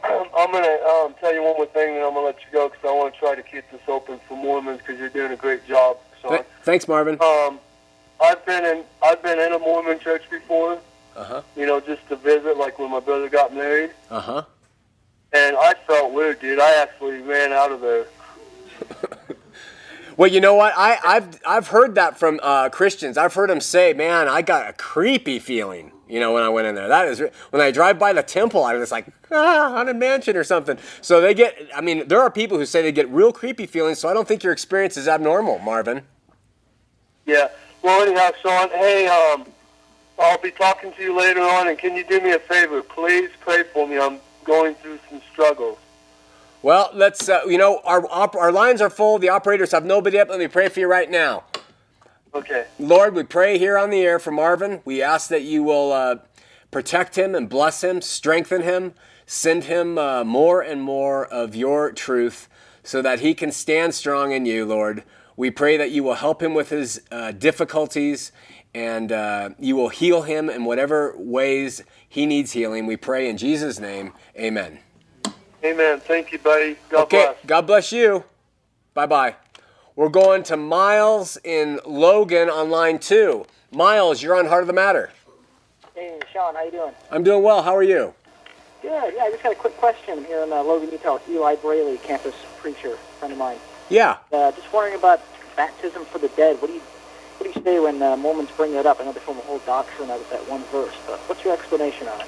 I'm going to um, tell you one more thing, and I'm going to let you go because I want to try to keep this open for Mormons because you're doing a great job, Shawn. Th- thanks, Marvin. Um, I've been in I've been in a Mormon church before. Uh huh. You know, just to visit, like when my brother got married, Uh huh. and I felt weird, dude. I actually ran out of there. Well, you know what? I, I've I've heard that from uh, Christians. I've heard them say, "Man, I got a creepy feeling." You know, when I went in there, that is when I drive by the temple, I was like, ah, haunted mansion or something. So they get. I mean, there are people who say they get real creepy feelings. So I don't think your experience is abnormal, Marvin. Yeah. Well, anyhow, Shawn. Hey, um, I'll be talking to you later on, and can you do me a favor? Please pray for me. I'm going through some struggles. Well, let's. Uh, you know, our our lines are full. The operators have nobody up. Let me pray for you right now. Okay. Lord, we pray here on the air for Marvin. We ask that you will uh, protect him and bless him, strengthen him, send him uh, more and more of your truth so that he can stand strong in you, Lord. We pray that you will help him with his uh, difficulties and uh, you will heal him in whatever ways he needs healing. We pray in Jesus' name. Amen. Amen. Thank you, buddy. God okay, bless. God bless you. Bye bye. We're going to Miles in Logan on line two. Miles, you're on Heart of the Matter. Hey, Shawn, how you doing? I'm doing well. How are you? Good. Yeah, I just got a quick question here in uh, Logan, Utah. with Eli Braley, campus preacher, friend of mine. Yeah. Uh, just wondering about baptism for the dead. What do you what do you say when uh, Mormons bring that up? I know they form a whole doctrine out of that one verse, but what's your explanation on it?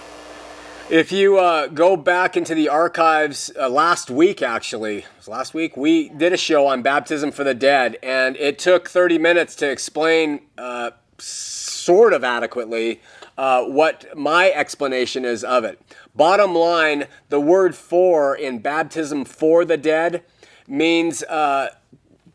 If you uh, go back into the archives uh, last week, actually, last week, we did a show on baptism for the dead, and it took 30 minutes to explain uh, sort of adequately uh, what my explanation is of it. Bottom line, the word for in baptism for the dead means uh,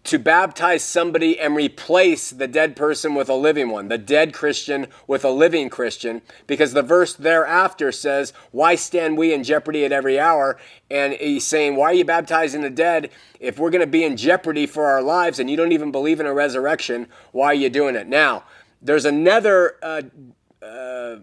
to baptize somebody and replace the dead person with a living one, the dead Christian with a living Christian, because the verse thereafter says, Why stand we in jeopardy at every hour? And he's saying, Why are you baptizing the dead? If we're going to be in jeopardy for our lives and you don't even believe in a resurrection, why are you doing it? Now, there's another. Uh, uh,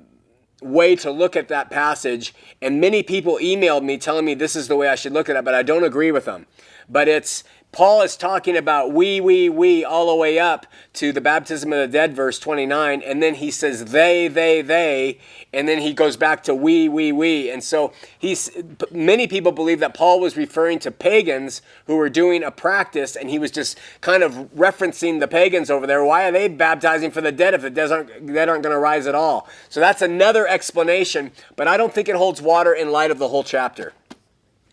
way to look at that passage, and many people emailed me telling me this is the way I should look at it, but I don't agree with them. But it's Paul is talking about we, we, we all the way up to the baptism of the dead, verse 29, and then he says they, they, they, and then he goes back to we, we, we. And so he's many people believe that Paul was referring to pagans who were doing a practice, and he was just kind of referencing the pagans over there. Why are they baptizing for the dead if the dead aren't, dead aren't going to rise at all? So that's another explanation, but I don't think it holds water in light of the whole chapter.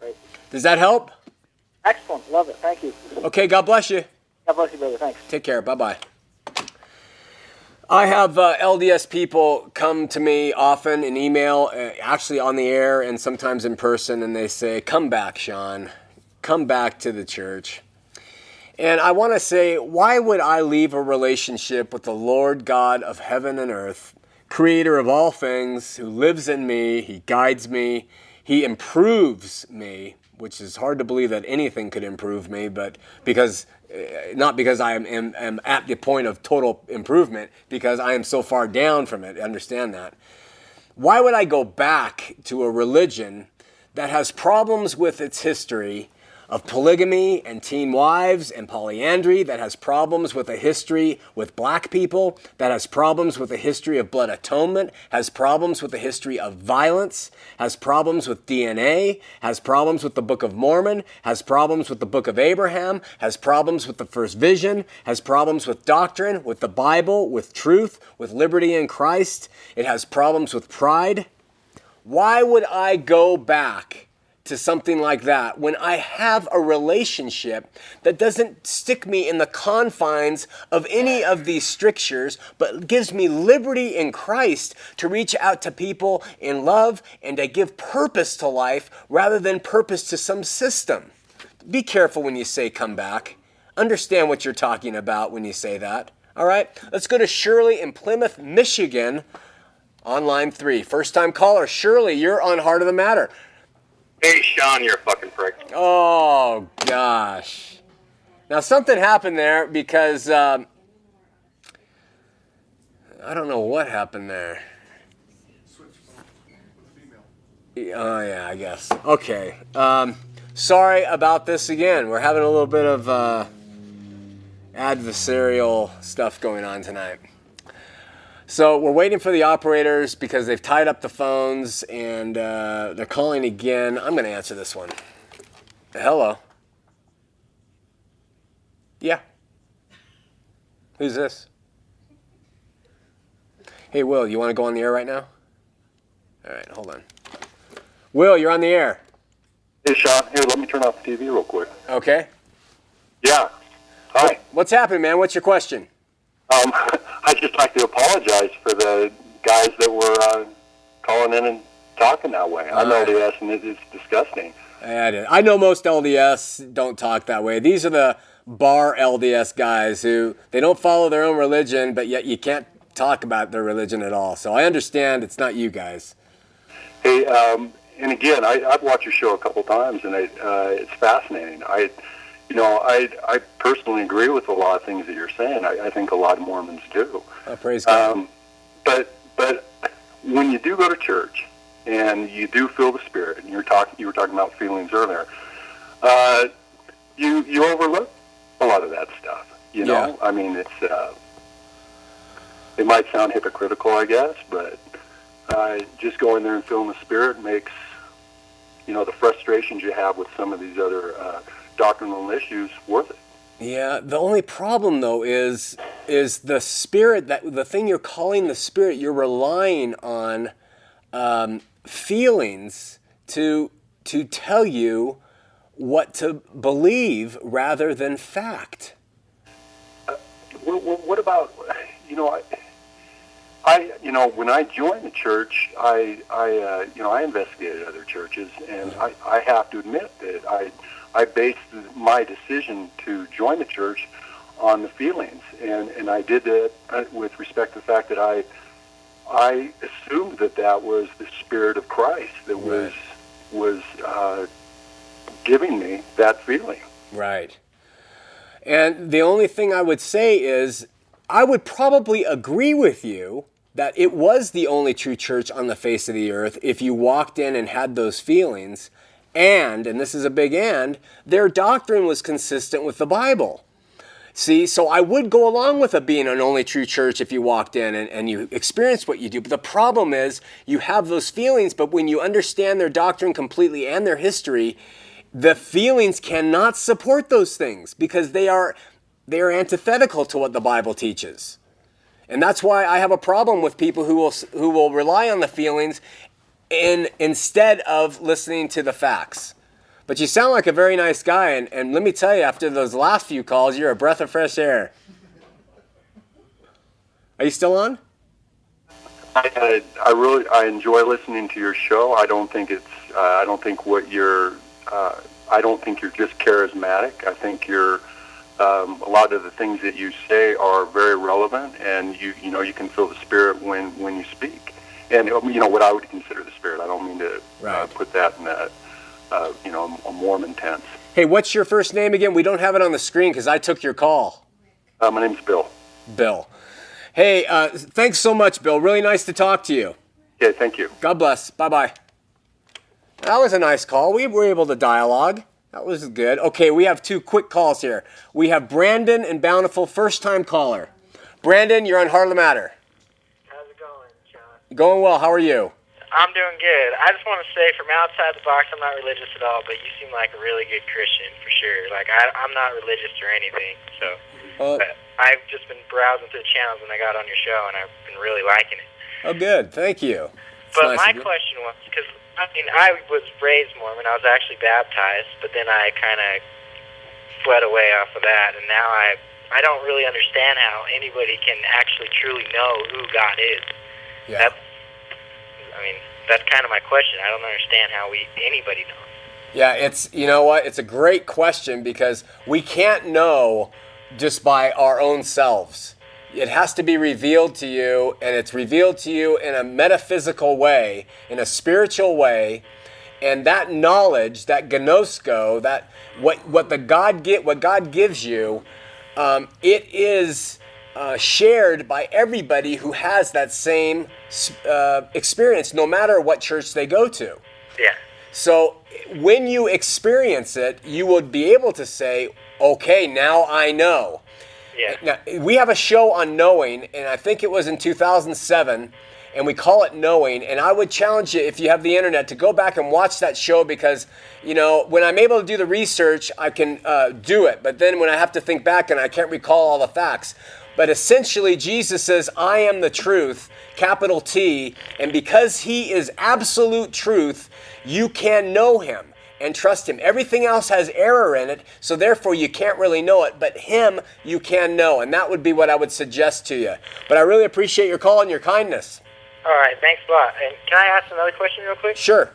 Right. Does that help? Excellent. Love it. Thank you. Okay, God bless you. God bless you, brother. Thanks. Take care. Bye bye. I have uh, LDS people come to me often in email, uh, actually on the air and sometimes in person, and they say, Come back, Shawn. Come back to the church. And I want to say, why would I leave a relationship with the Lord God of heaven and earth, creator of all things, who lives in me, he guides me, he improves me, which is hard to believe that anything could improve me, but because uh, not because I am, am, am at the point of total improvement, because I am so far down from it. Understand that. Why would I go back to a religion that has problems with its history of polygamy and teen wives and polyandry, that has problems with a history with black people, that has problems with a history of blood atonement, has problems with a history of violence, has problems with DNA, has problems with the Book of Mormon, has problems with the Book of Abraham, has problems with the first vision, has problems with doctrine, with the Bible, with truth, with liberty in Christ. It has problems with pride. Why would I go back to something like that when I have a relationship that doesn't stick me in the confines of any of these strictures, but gives me liberty in Christ to reach out to people in love and to give purpose to life rather than purpose to some system? Be careful when you say come back. Understand what you're talking about when you say that. All right, let's go to Shirley in Plymouth, Michigan on line three. First time caller, Shirley, you're on Heart of the Matter. Hey, Shawn, you're a fucking prick. Oh, gosh. Now, something happened there because um, I don't know what happened there. Oh, yeah, I guess. Okay. Um, sorry about this again. We're having a little bit of uh, adversarial stuff going on tonight. So we're waiting for the operators because they've tied up the phones and uh, they're calling again. I'm going to answer this one. Hello. Yeah. Who's this? Hey, Will, you want to go on the air right now? All right, hold on. Will, you're on the air. Hey, Shawn, here, let me turn off the TV real quick. Okay. Yeah. Hi. What's happening, man? What's your question? Um, I'd just like to apologize for the guys that were uh, calling in and talking that way. I'm right. LDS, and it is disgusting. I, did. I know most LDS don't talk that way. These are the bar LDS guys who they don't follow their own religion, but yet you can't talk about their religion at all. So I understand it's not you guys. Hey, um, and again, I, I've watched your show a couple times, and I, uh, it's fascinating. I, you know, I, I personally agree with a lot of things that you're saying. I, I think a lot of Mormons do. Oh, praise God. Um, but but when you do go to church and you do feel the spirit, and you're talking, you were talking about feelings earlier. Uh, you you overlook a lot of that stuff. You know, Yeah. I mean, it's uh, it might sound hypocritical, I guess, but uh, just going there and feeling the spirit makes you know the frustrations you have with some of these other uh, doctrinal issues worth it. Yeah, the only problem though is is the spirit that the thing you're calling the spirit. You're relying on um, feelings to to tell you what to believe rather than fact. What, what, what about you know? I, I you know when I joined the church, I I uh, you know I investigated other churches, and I, I have to admit that I I based my decision to join the church on the feelings, and and I did that uh, with respect to the fact that I I assumed that that was the spirit of Christ that was was uh, giving me that feeling. Right. And the only thing I would say is I would probably agree with you that it was the only true church on the face of the earth if you walked in and had those feelings. And, and this is a big and, their doctrine was consistent with the Bible. See, so I would go along with it being an only true church if you walked in and, and you experienced what you do. But the problem is you have those feelings, but when you understand their doctrine completely and their history, the feelings cannot support those things because they are they are antithetical to what the Bible teaches. And that's why I have a problem with people who will who will rely on the feelings in instead of listening to the facts. But you sound like a very nice guy, and, and let me tell you, after those last few calls, you're a breath of fresh air. Are you still on? I, I, I really I enjoy listening to your show. I don't think it's uh, I don't think what you're uh, I don't think you're just charismatic. I think you're um, a lot of the things that you say are very relevant, and you you know you can feel the spirit when when you speak. And you know what I would consider the spirit. I don't mean to uh, put that in a uh, you know a Mormon tense. Hey, what's your first name again? We don't have it on the screen because I took your call. Uh, my name's Bill. Bill. Hey, uh, thanks so much, Bill. Really nice to talk to you. Okay, thank you. God bless. Bye bye. That was a nice call. We were able to dialogue. That was good. Okay, we have two quick calls here. We have Brandon and Bountiful, first time caller. Brandon, you're on Heart of the Matter. How's it going, John? Going well. How are you? I'm doing good. I just want to say, from outside the box, I'm not religious at all, but you seem like a really good Christian for sure. Like I, I'm not religious or anything, so. Uh, but I've just been browsing through the channels when I got on your show, and I've been really liking it. oh, good. Thank you. It's But nice my question was, because I mean, I was raised Mormon. I was actually baptized, but then I kind of fled away off of that, and now I I don't really understand how anybody can actually truly know who God is. Yeah. That's, I mean, that's kind of my question. I don't understand how we anybody knows. Yeah, it's you know what? It's a great question because we can't know just by our own selves. It has to be revealed to you, and it's revealed to you in a metaphysical way, in a spiritual way, and that knowledge, that gnosko, that what what the God get, what God gives you, um, it is uh, shared by everybody who has that same uh, experience, no matter what church they go to. Yeah. So when you experience it, you would be able to say, okay, now I know. Yeah. Now, we have a show on knowing, and I think it was in 2007, and we call it Knowing. And I would challenge you, if you have the internet, to go back and watch that show because, you know, when I'm able to do the research, I can uh, do it. But then when I have to think back and I can't recall all the facts. But essentially, Jesus says, I am the truth, capital T. And because he is absolute truth, you can know him and trust him. Everything else has error in it, so therefore you can't really know it, but him you can know. And that would be what I would suggest to you. But I really appreciate your call and your kindness. All right. Thanks a lot. And can I ask another question real quick? Sure.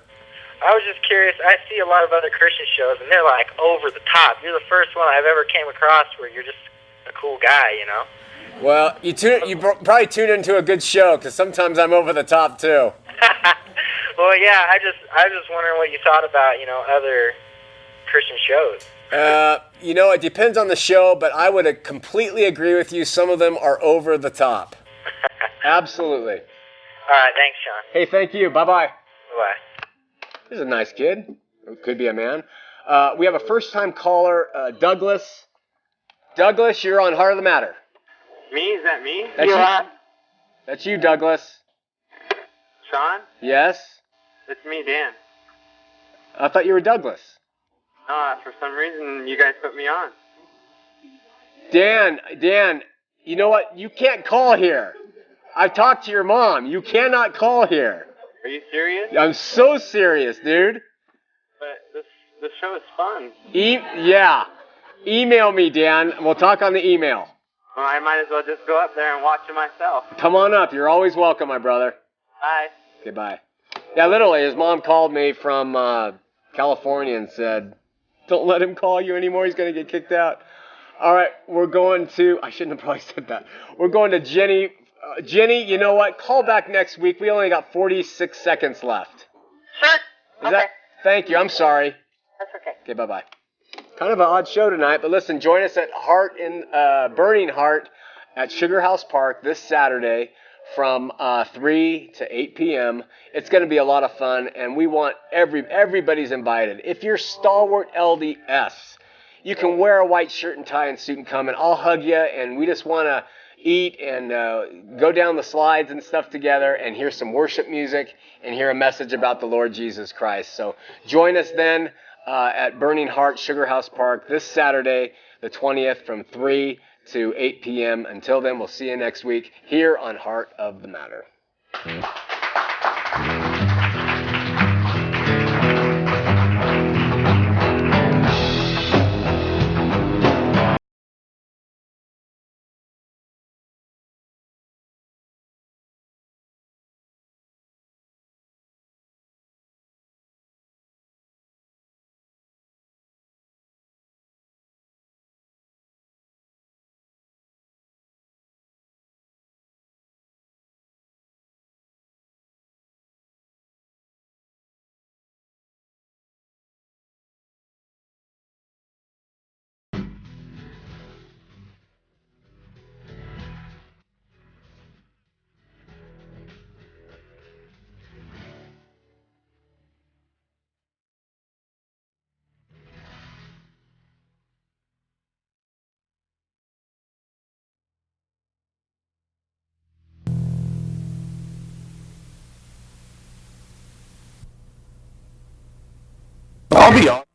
I was just curious. I see a lot of other Christian shows, and they're like over the top. You're the first one I've ever came across where you're just a cool guy, you know. Well, you tune, you probably tune into a good show because sometimes I'm over the top too. Well, yeah. I just I was just wondering what you thought about you know other Christian shows. Uh, you know, it depends on the show, but I would completely agree with you. Some of them are over the top. Absolutely. All right. Thanks, Shawn. Hey, thank you. Bye bye. Bye. This is a nice kid. Could be a man. Uh, we have a first time caller, uh, Douglas. Douglas, you're on Heart of the Matter. Me? Is that me? That's you. That's you, Douglas. Shawn? Yes? It's me, Dan. I thought you were Douglas. Uh, for some reason, you guys put me on. Dan, Dan, you know what? You can't call here. I've talked to your mom. You cannot call here. Are you serious? I'm so serious, dude. But this this show is fun. E- yeah. Email me, Dan. We'll talk on the email. Well, I might as well just go up there and watch it myself. Come on up. You're always welcome, my brother. Bye. Goodbye. Yeah, literally, his mom called me from uh, California and said, "Don't let him call you anymore. He's gonna get kicked out." All right, we're going to. I shouldn't have probably said that. We're going to Jenny. Uh, Jenny, you know what? Call back next week. We only got 46 seconds left. Sure. Is okay. that? Thank you. I'm sorry. That's okay. Okay, bye bye. Kind of an odd show tonight, but listen, join us at Heart in uh, Burning Heart at Sugar House Park this Saturday from uh, 3 to 8 p.m. It's going to be a lot of fun, and we want every everybody's invited. If you're stalwart LDS, you can wear a white shirt and tie and suit and come, and I'll hug you, and we just want to eat and uh, go down the slides and stuff together and hear some worship music and hear a message about the Lord Jesus Christ. So join us then uh, at Burning Heart Sugar House Park this Saturday, the 20th, from 3 to 8 p.m. Until then, we'll see you next week here on Heart of the Matter. Maybe. I'll-